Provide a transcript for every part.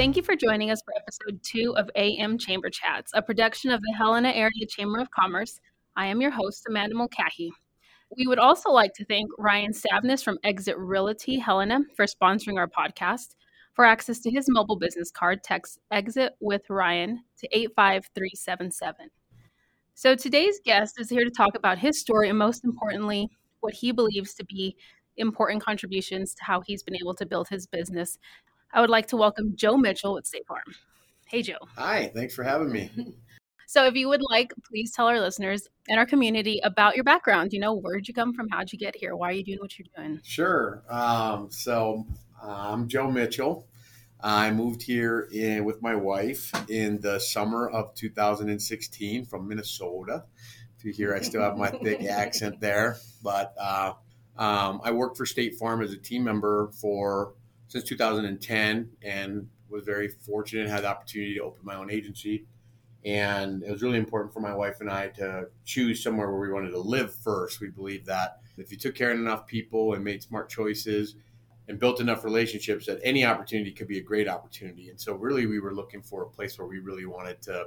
Thank you for joining us for episode two of AM Chamber Chats, a production of the Helena Area Chamber of Commerce. I am your host, Amanda Mulcahy. We would also like to thank Ryan Stavnes from Exit Realty Helena for sponsoring our podcast. For access to his mobile business card, text Exit with Ryan to 85377. So today's guest is here to talk about his story and most importantly, what he believes to be important contributions to how he's been able to build his business. I would like to welcome Joe Mitchell with State Farm. Hey, Joe. Hi, thanks for having me. So, if you would like, please tell our listeners and our community about your background. You know, where'd you come from? How'd you get here? Why are you doing what you're doing? Sure. Um, so, I'm Joe Mitchell. I moved here in, with my wife in the summer of 2016 from Minnesota. If you hear, I still have my thick accent there, but uh, um, I worked for State Farm as a team member for since 2010, and was very fortunate had the opportunity to open my own agency. And it was really important for my wife and I to choose somewhere where we wanted to live first. We believe that if you took care of enough people and made smart choices and built enough relationships, that any opportunity could be a great opportunity. And so, really, we were looking for a place where we really wanted to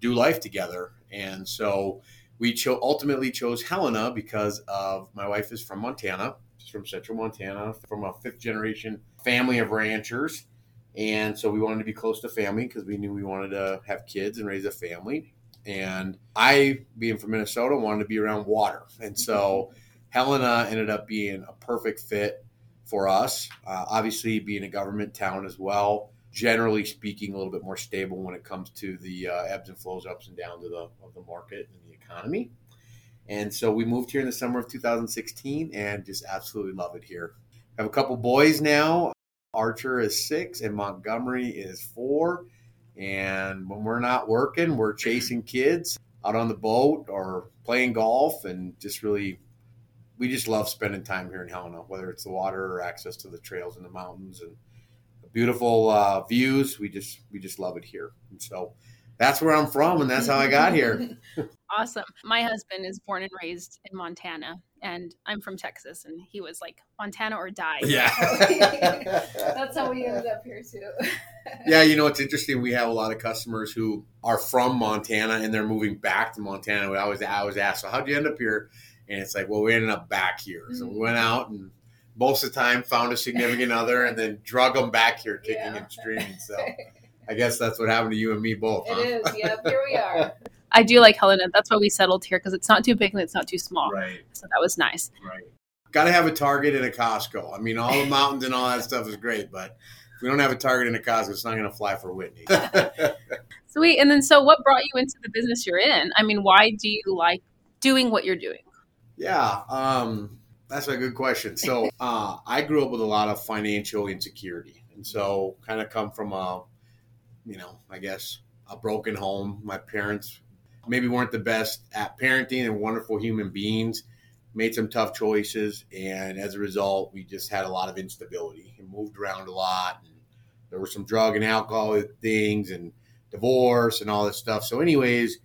do life together. And so, we cho- ultimately chose Helena because of my wife is from Montana. She's from Central Montana, from a fifth generation family of ranchers and so we wanted to be close to family because we knew we wanted to have kids and raise a family. And I, being from Minnesota, wanted to be around water. And so Helena ended up being a perfect fit for us. Uh, obviously, being a government town as well, generally speaking, a little bit more stable when it comes to the uh, ebbs and flows, ups and downs of the, of the market and the economy. And so we moved here in the summer of 2016 and just absolutely love it here. I have a couple boys now. Archer is six and Montgomery is four. And when we're not working, we're chasing kids out on the boat or playing golf and just really, we just love spending time here in Helena, whether it's the water or access to the trails and the mountains and beautiful uh, views. We just, we just love it here. And so that's where I'm from and that's how I got here. awesome. My husband is born and raised in Montana, and I'm from Texas, and he was like Montana or die. Yeah. That's how we ended up here too. yeah, you know it's interesting. We have a lot of customers who are from Montana and they're moving back to Montana. We always I always ask, so how'd you end up here? And it's like, well, we ended up back here. So we went mm. out and most of the time found a significant other and then drug them back here, kicking Yeah. and screaming. So I guess that's what happened to you and me both. huh? It is. Yep. Here we are. I do like Helena. That's why we settled here because it's not too big and it's not too small. Right. So that was nice. Right. Got to have a Target and a Costco. I mean, all the mountains and all that stuff is great, but if we don't have a Target and a Costco, it's not going to fly for Whitney. Sweet. And then, so what brought you into the business you're in? I mean, why do you like doing what you're doing? yeah, um, that's a good question. So uh, I grew up with a lot of financial insecurity, and so kind of come from a, you know, I guess a broken home. My parents maybe weren't the best at parenting and wonderful human beings. Made some tough choices, and as a result, we just had a lot of instability and moved around a lot. And there were some drug and alcohol things, and divorce, and all this stuff. So, anyways,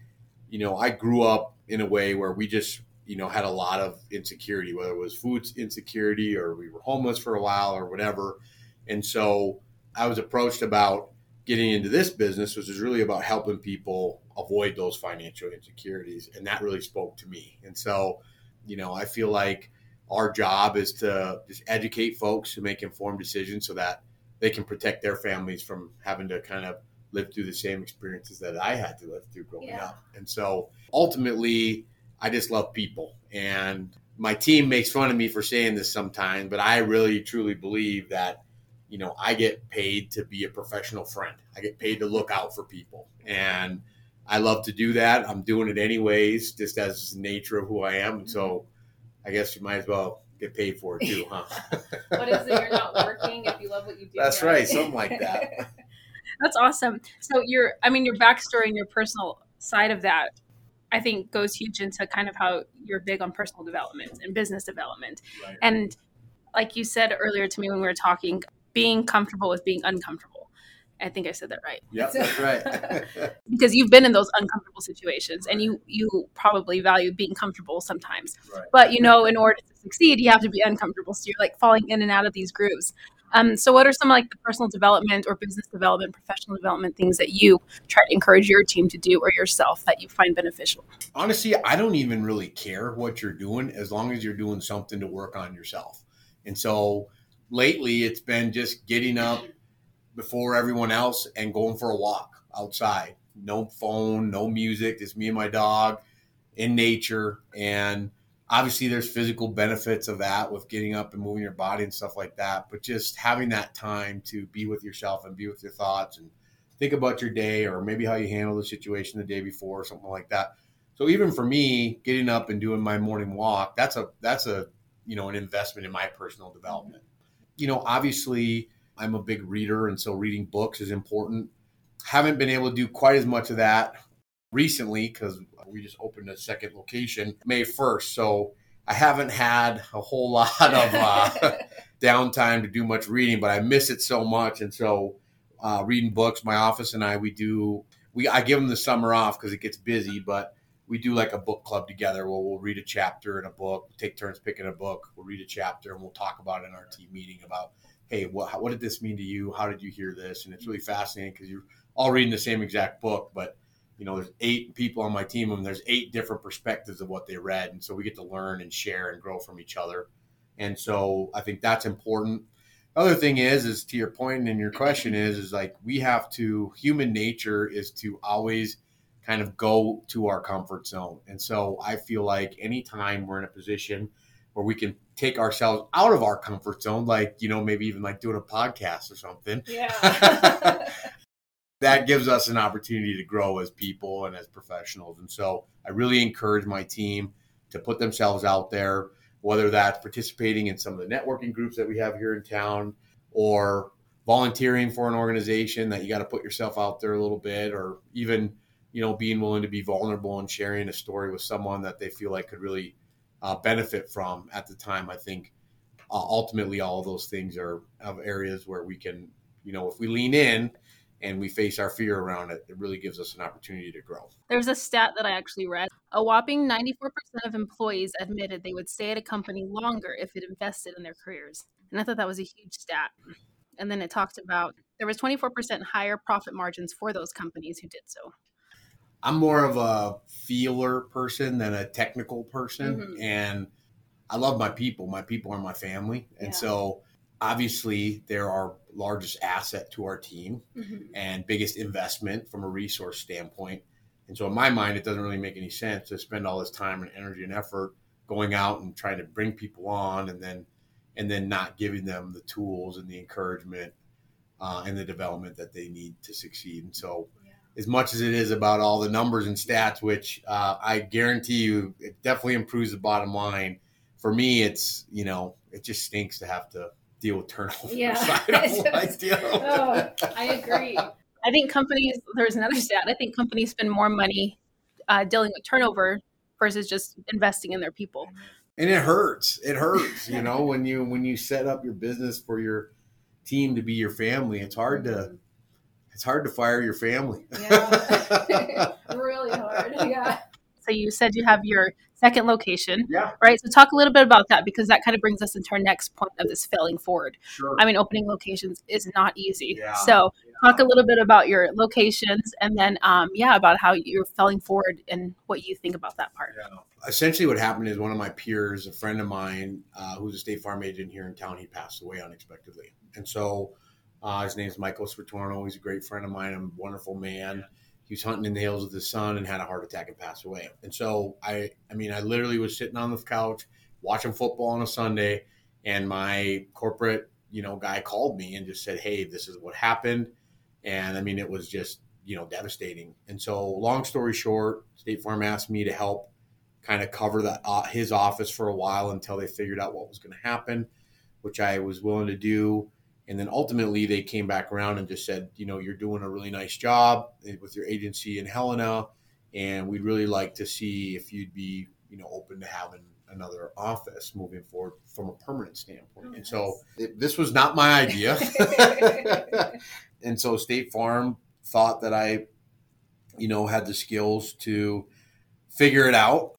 you know, I grew up in a way where we just, you know, had a lot of insecurity, whether it was food insecurity or we were homeless for a while or whatever. And so I was approached about getting into this business, which is really about helping people avoid those financial insecurities. And that really spoke to me. And so, you know, I feel like our job is to just educate folks to make informed decisions so that they can protect their families from having to kind of live through the same experiences that I had to live through growing Yeah. up. And so ultimately, I just love people. And my team makes fun of me for saying this sometimes, but I really truly believe that, you know, I get paid to be a professional friend. I get paid to look out for people. And I love to do that. I'm doing it anyways, just as the nature of who I am. And so mm-hmm. I guess you might as well get paid for it too, huh? What is it? You're not working if you love what you do. That's right, something like that. That's awesome. So your, I mean, your backstory and your personal side of that, I think goes huge into kind of how you're big on personal development and business development. Right. And like you said earlier to me when we were talking, being comfortable with being uncomfortable. I think I said that right Yep, that's right. because you've been in those uncomfortable situations and you you probably value being comfortable sometimes. right. But you know, in order to succeed, you have to be uncomfortable. So you're like falling in and out of these grooves. Um, so, what are some like the personal development or business development, professional development things that you try to encourage your team to do or yourself that you find beneficial? Honestly, I don't even really care what you're doing as long as you're doing something to work on yourself. And so, lately, it's been just getting up before everyone else and going for a walk outside. No phone, no music, just me and my dog in nature. And obviously there's physical benefits of that with getting up and moving your body and stuff like that. But just having that time to be with yourself and be with your thoughts and think about your day or maybe how you handle the situation the day before or something like that. So even for me getting up and doing my morning walk that's a that's a you know an investment in my personal development you know obviously i'm a big reader and so reading books is important haven't been able to do quite as much of that recently because we just opened a second location May 1st. So I haven't had a whole lot of uh, downtime to do much reading, but I miss it so much. And so uh, reading books, my office and I, we do, we I give them the summer off because it gets busy, but we do like a book club together where we'll read a chapter in a book, take turns picking a book, we'll read a chapter and we'll talk about it in our team meeting about, hey, what, what did this mean to you? How did you hear this? And it's really fascinating because you're all reading the same exact book, but you know, there's eight people on my team, and there's eight different perspectives of what they read, and so we get to learn and share and grow from each other. And so I think that's important. Other thing is, is to your point and your question is, is like we have to. Human nature is to always kind of go to our comfort zone, and so I feel like anytime we're in a position where we can take ourselves out of our comfort zone, like you know maybe even like doing a podcast or something. Yeah. that gives us an opportunity to grow as people and as professionals. And so I really encourage my team to put themselves out there, whether that's participating in some of the networking groups that we have here in town or volunteering for an organization that you got to put yourself out there a little bit or even you know being willing to be vulnerable and sharing a story with someone that they feel like could really uh, benefit from at the time i think uh, ultimately all of those things are of areas where we can you know if we lean in and we face our fear around it, it really gives us an opportunity to grow. There's a stat that I actually read. A whopping 94% of employees admitted they would stay at a company longer if it invested in their careers. And I thought that was a huge stat. And then it talked about there was 24% higher profit margins for those companies who did so. I'm more of a feeler person than a technical person. Mhm. And I love my people. My people are my family. And Yeah. so obviously they're our largest asset to our team Mhm. and biggest investment from a resource standpoint. And so in my mind, it doesn't really make any sense to spend all this time and energy and effort going out and trying to bring people on and then and then not giving them the tools and the encouragement uh, and the development that they need to succeed. And so. As much as it is about all the numbers and stats, which uh, I guarantee you, it definitely improves the bottom line. For me, it's you know, it just stinks to have to deal with turnover. Yeah. side of life, you know? Oh, I agree. I think companies, there's another stat, I think companies spend more money uh, dealing with turnover versus just investing in their people. and it hurts. It hurts, you know, when you when you set up your business for your team to be your family. It's hard to it's hard to fire your family. Yeah. really hard. Yeah. So you said you have your second location, yeah, right? So talk a little bit about that because that kind of brings us into our next point of this failing forward. sure. I mean, opening locations is not easy. Yeah. So talk a little bit about your locations and then, um, yeah, about how you're failing forward and what you think about that part. Yeah. Essentially, what happened is one of my peers, a friend of mine, uh, who's a state farm agent here in town, he passed away unexpectedly. And so uh, his name's Michael Svitorno. He's a great friend of mine, a wonderful man. He was hunting in the hills with his son and had a heart attack and passed away. And so I, I mean, I literally was sitting on the couch watching football on a Sunday, and my corporate, you know, guy called me and just said, "Hey, this is what happened." And I mean, it was just, you know, devastating. And so, long story short, State Farm asked me to help kind of cover that uh, his office for a while until they figured out what was going to happen, which I was willing to do. And then ultimately, they came back around and just said, you know, you're doing a really nice job with your agency in Helena, and we'd really like to see if you'd be, you know, open to having another office moving forward from a permanent standpoint. Oh, and so, it, this was not my idea. and so, State Farm thought that I, you know, had the skills to figure it out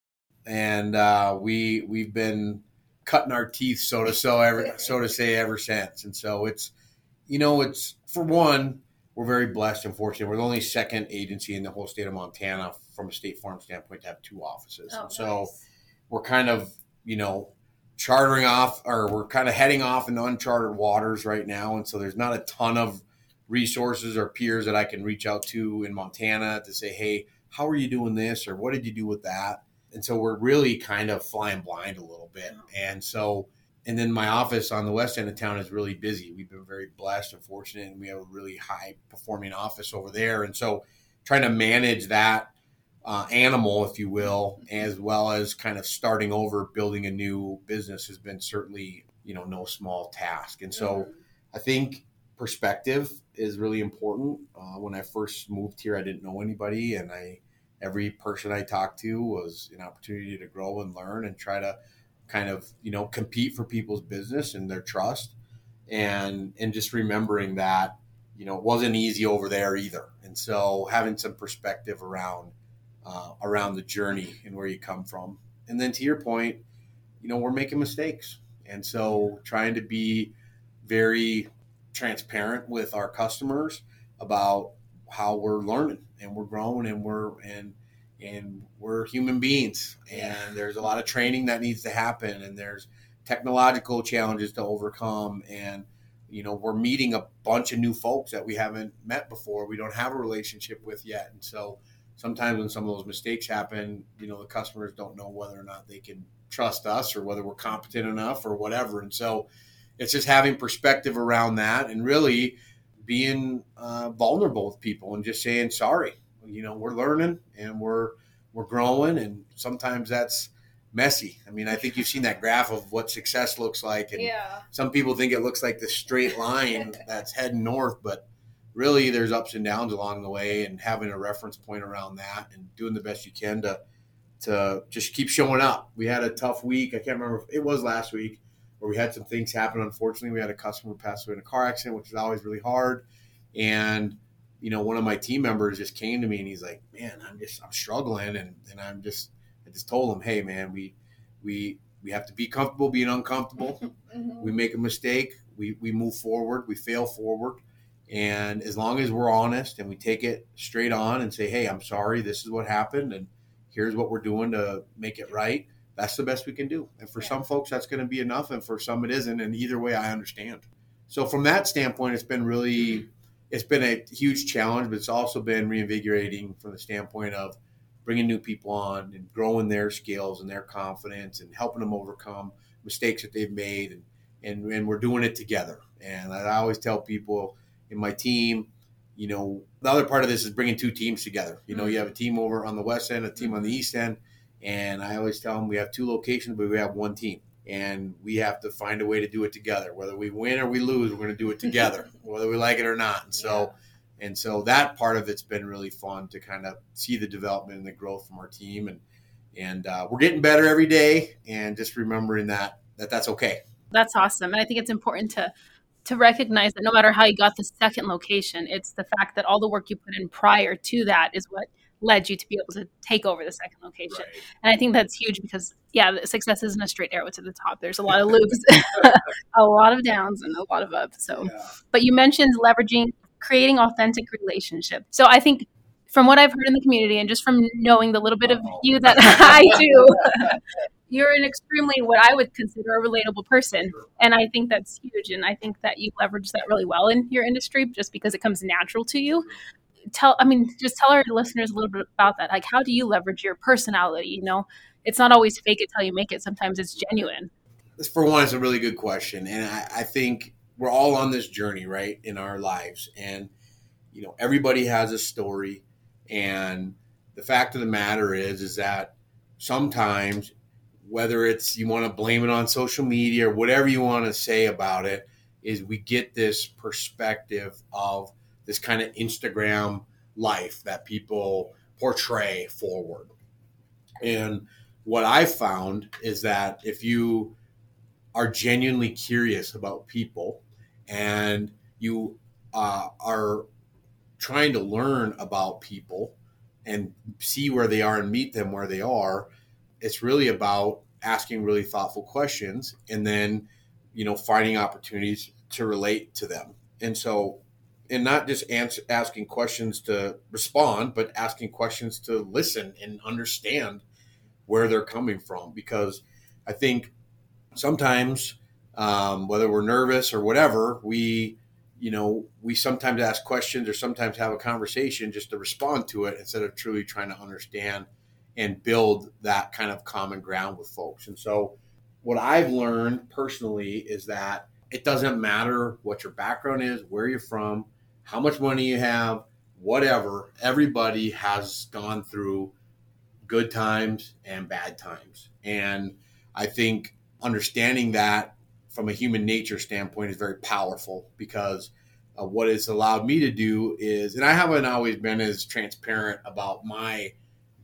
and uh, we we've been cutting our teeth, so to so ever so to say, ever since. And so it's, you know, it's for one, we're very blessed and fortunate. We're the only second agency in the whole state of Montana from a state farm standpoint to have two offices. Oh, And so nice. we're kind of, you know, chartering off or we're kind of heading off into uncharted waters right now. And so there's not a ton of resources or peers that I can reach out to in Montana to say, hey, how are you doing this? Or what did you do with that? And so we're really kind of flying blind a little bit. And so, and then my office on the west end of town is really busy. We've been very blessed and fortunate, and we have a really high performing office over there. And so, trying to manage that uh, animal, if you will, as well as kind of starting over, building a new business has been certainly, you know, no small task. And so, I think perspective is really important. Uh, when I first moved here, I didn't know anybody, and I every person I talked to was an opportunity to grow and learn and try to kind of you know compete for people's business and their trust, and and just remembering that you know it wasn't easy over there either, and so having some perspective around uh, around the journey and where you come from, and then to your point, you know we're making mistakes, and so trying to be very transparent with our customers about how we're learning and we're growing and we're and and we're human beings. And there's a lot of training that needs to happen and there's technological challenges to overcome and you know we're meeting a bunch of new folks that we haven't met before we don't have a relationship with yet. And so sometimes when some of those mistakes happen you know the customers don't know whether or not they can trust us or whether we're competent enough or whatever. And so it's just having perspective around that and really being uh, vulnerable with people and just saying sorry you know we're learning and we're we're growing. And sometimes that's messy. I mean i think you've seen that graph of what success looks like and Yeah. some people think it looks like this straight line that's heading north but really there's ups and downs along the way and having a reference point around that and doing the best you can to to just keep showing up. We had a tough week. I can't remember if it was last week where we had some things happen. Unfortunately we had a customer pass away in a car accident which is always really hard. And you know one of my team members just came to me and he's like man i'm just i'm struggling. And, and i'm just i just told him hey man we we we have to be comfortable being uncomfortable. Mhm. we make a mistake, we, we move forward, we fail forward. And as long as we're honest and we take it straight on and say, hey, I'm sorry, this is what happened, and here's what we're doing to make it right, that's the best we can do. And for Yeah. some folks, that's going to be enough, and for some, it isn't. And either way, I understand. So, from that standpoint, it's been really, it's been a huge challenge, but it's also been reinvigorating from the standpoint of bringing new people on and growing their skills and their confidence and helping them overcome mistakes that they've made and, and, and we're doing it together. And I always tell people in my team, you know, the other part of this is bringing two teams together. You know, you mm-hmm. have a team over on the west end, a team on the east end, and I always tell them we have two locations, but we have one team, and we have to find a way to do it together. Whether we win or we lose, we're going to do it together, whether we like it or not. And so, and so that part of it's been really fun to kind of see the development and the growth from our team, and and uh, we're getting better every day, and just remembering that that that's okay. That's awesome. And I think it's important to to recognize that no matter how you got the second location, it's the fact that all the work you put in prior to that is what led you to be able to take over the second location. And I think that's huge because yeah, the success isn't a straight arrow to the top. There's a lot of loops, a lot of downs and a lot of ups. So Yeah. but you mentioned leveraging creating authentic relationships so i think from what i've heard in the community and just from knowing the little bit of Uh-oh. you that i do you're an extremely what i would consider a relatable person and i think that's huge and i think that you leverage that really well in your industry just because it comes natural to you tell i mean just tell our listeners a little bit about that. Like how do you leverage your personality? You know it's not always fake it till you make it. Sometimes it's genuine. This, for one, is a really good question, and I, I think we're all on this journey, right, in our lives, and you know, everybody has a story, and the fact of the matter is, is that sometimes, whether it's you want to blame it on social media or whatever you want to say about it, is we get this perspective of this kind of Instagram life that people portray forward, and what I found is that if you are genuinely curious about people and you uh, are trying to learn about people and see where they are and meet them where they are, it's really about asking really thoughtful questions and then, you know, finding opportunities to relate to them. And so, and not just answer, asking questions to respond, but asking questions to listen and understand where they're coming from. Because I think sometimes, um, whether we're nervous or whatever, we, you know, we sometimes ask questions or sometimes have a conversation just to respond to it instead of truly trying to understand and build that kind of common ground with folks. And so, what I've learned personally is that it doesn't matter what your background is, where you're from, how much money you have, whatever, everybody has gone through good times and bad times. And I think understanding that from a human nature standpoint is very powerful because uh, what it's allowed me to do is, and I haven't always been as transparent about my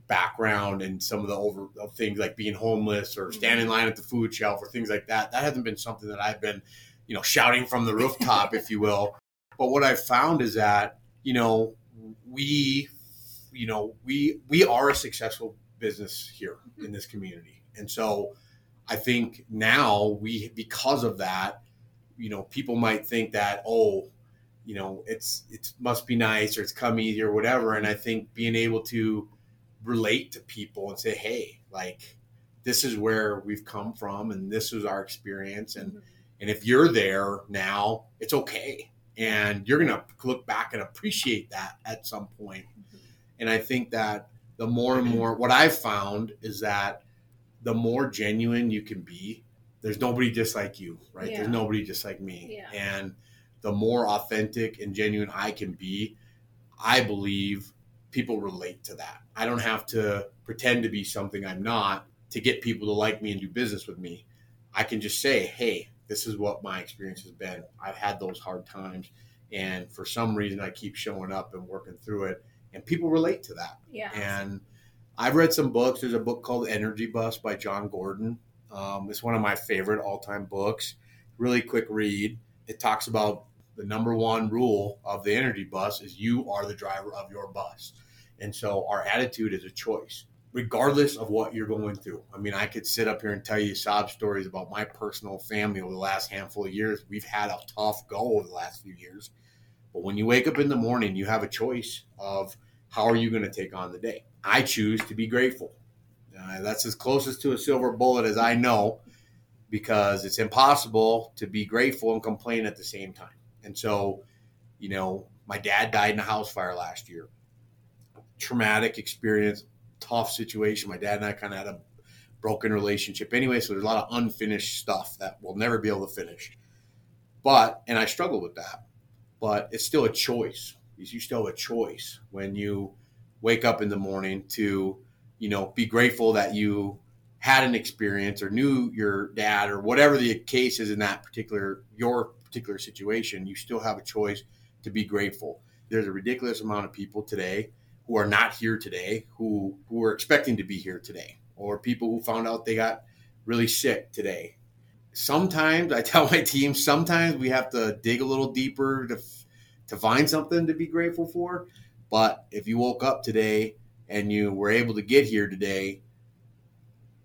background and some of the over of things like being homeless or standing in line at the food shelf or things like that. That hasn't been something that I've been, you know, shouting from the rooftop, if you will. But what I've found is that, you know, we, you know, we we are a successful business here in this community. And so I think now we because of that, you know, people might think that, oh, you know, it's it must be nice or it's come easy or whatever. And I think being able to relate to people and say, hey, like this is where we've come from and this is our experience. And mm-hmm. and if you're there now, it's okay. And you're gonna look back and appreciate that at some point. Mm-hmm. And I think that the more and more what I've found is that the more genuine you can be, there's nobody just like you, right? Yeah. There's nobody just like me. Yeah. And the more authentic and genuine I can be, I believe people relate to that. I don't have to pretend to be something I'm not to get people to like me and do business with me. I can just say, hey, this is what my experience has been. I've had those hard times. And for some reason, I keep showing up and working through it. And people relate to that. Yeah. And I've read some books. There's a book called Energy Bus by Jon Gordon. Um, it's one of my favorite all time books. Really quick read. It talks about the number one rule of the energy bus is you are the driver of your bus. And so our attitude is a choice, regardless of what you're going through. I mean, I could sit up here and tell you sob stories about my personal family over the last handful of years. We've had a tough go over the last few years. But when you wake up in the morning, you have a choice of how are you going to take on the day. I choose to be grateful. Uh, that's as closest to a silver bullet as I know because it's impossible to be grateful and complain at the same time. And so, you know, my dad died in a house fire last year traumatic experience, tough situation. My dad and I kind of had a broken relationship anyway, so there's a lot of unfinished stuff that we'll never be able to finish. But and I struggle with that. But it's still a choice. You still have a choice when you wake up in the morning to, you know, be grateful that you had an experience or knew your dad or whatever the case is in that particular your particular situation. You still have a choice to be grateful. There's a ridiculous amount of people today who are not here today, who who are expecting to be here today, or people who found out they got really sick today. Sometimes I tell my team, sometimes we have to dig a little deeper to to find something to be grateful for. But if you woke up today and you were able to get here today,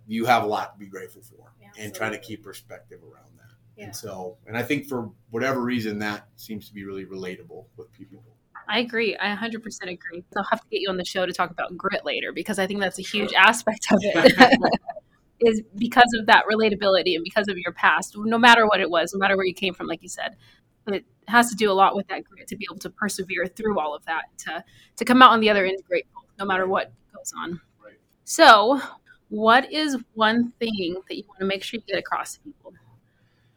you have a lot to be grateful for, yeah, and trying to keep perspective around that. Yeah. And so, and I think for whatever reason, that seems to be really relatable with people. I agree. I 100% agree. I'll have to get you on the show to talk about grit later because I think that's a huge aspect of it. is because of that relatability and because of your past, no matter what it was, no matter where you came from, like you said, it has to do a lot with that grit to be able to persevere through all of that, to to come out on the other end grateful, no matter what goes on. Right. So, what is one thing that you want to make sure you get across to people?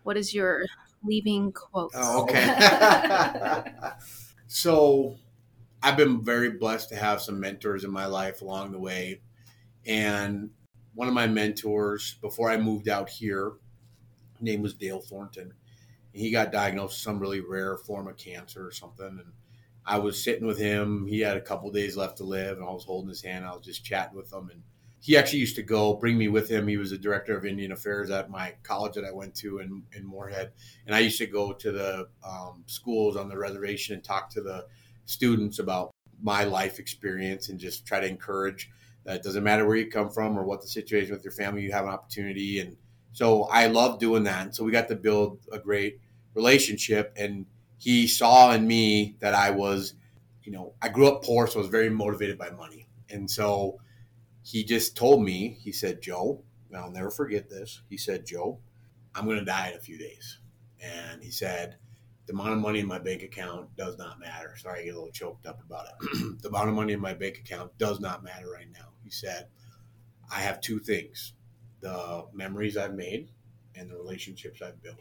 What is your leaving quote? Oh, okay. So I've been very blessed to have some mentors in my life along the way. And one of my mentors before I moved out here, name was Dale Thornton. He got diagnosed with some really rare form of cancer or something. And I was sitting with him. He had a couple days left to live, and I was holding his hand. I was just chatting with him. And he actually used to go bring me with him. He was the director of Indian Affairs at my college that I went to in, in Moorhead. And I used to go to the um, schools on the reservation and talk to the students about my life experience and just try to encourage That it doesn't matter where you come from or what the situation with your family, you have an opportunity. And so I love doing that. And so we got to build a great relationship. And he saw in me that I was, you know, I grew up poor, so I was very motivated by money. And so he just told me, he said, Joe, I'll never forget this. He said, Joe, I'm going to die in a few days. And he said, the amount of money in my bank account does not matter. Sorry, I get a little choked up about it. the amount of money in my bank account does not matter right now. He said, I have two things the memories I've made and the relationships I've built.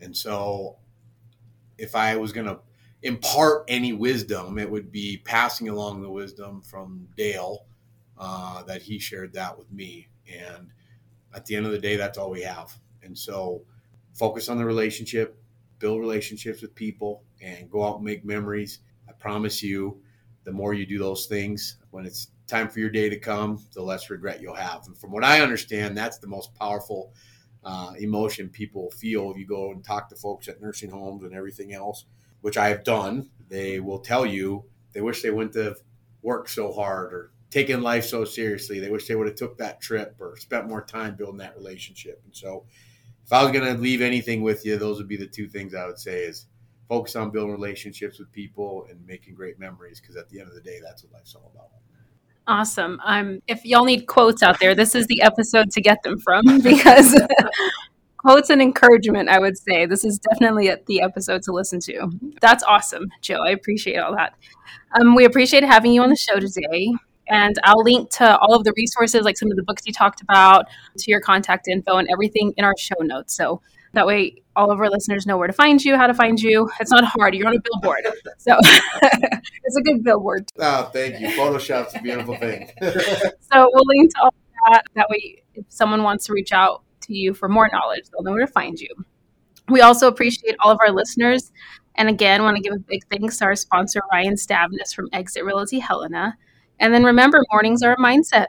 And so, if I was going to impart any wisdom, it would be passing along the wisdom from Dale uh, that he shared that with me. And at the end of the day, that's all we have. And so, focus on the relationship, build relationships with people, and go out and make memories. I promise you, the more you do those things, when it's time for your day to come, the less regret you'll have. And from what I understand, that's the most powerful uh, emotion people feel. If you go and talk to folks at nursing homes and everything else, which I have done, they will tell you they wish they wouldn't have worked so hard or taken life so seriously. They wish they would have took that trip or spent more time building that relationship. And so, if I was going to leave anything with you, those would be the two things I would say: is focus on building relationships with people and making great memories. Because at the end of the day, that's what life's all about. Awesome. Um, if y'all need quotes out there, this is the episode to get them from because quotes and encouragement, I would say. This is definitely the episode to listen to. That's awesome, Joe. I appreciate all that. Um, we appreciate having you on the show today. And I'll link to all of the resources, like some of the books you talked about, to your contact info and everything in our show notes. So that way, all of our listeners know where to find you, how to find you. It's not hard. You're on a billboard. So it's a good billboard. Oh, thank you. Photoshop's a beautiful thing. so we'll link to all that. That way, if someone wants to reach out to you for more knowledge, they'll know where to find you. We also appreciate all of our listeners. And again, want to give a big thanks to our sponsor, Ryan Stavnes from Exit Realty Helena. And then remember, mornings are a mindset.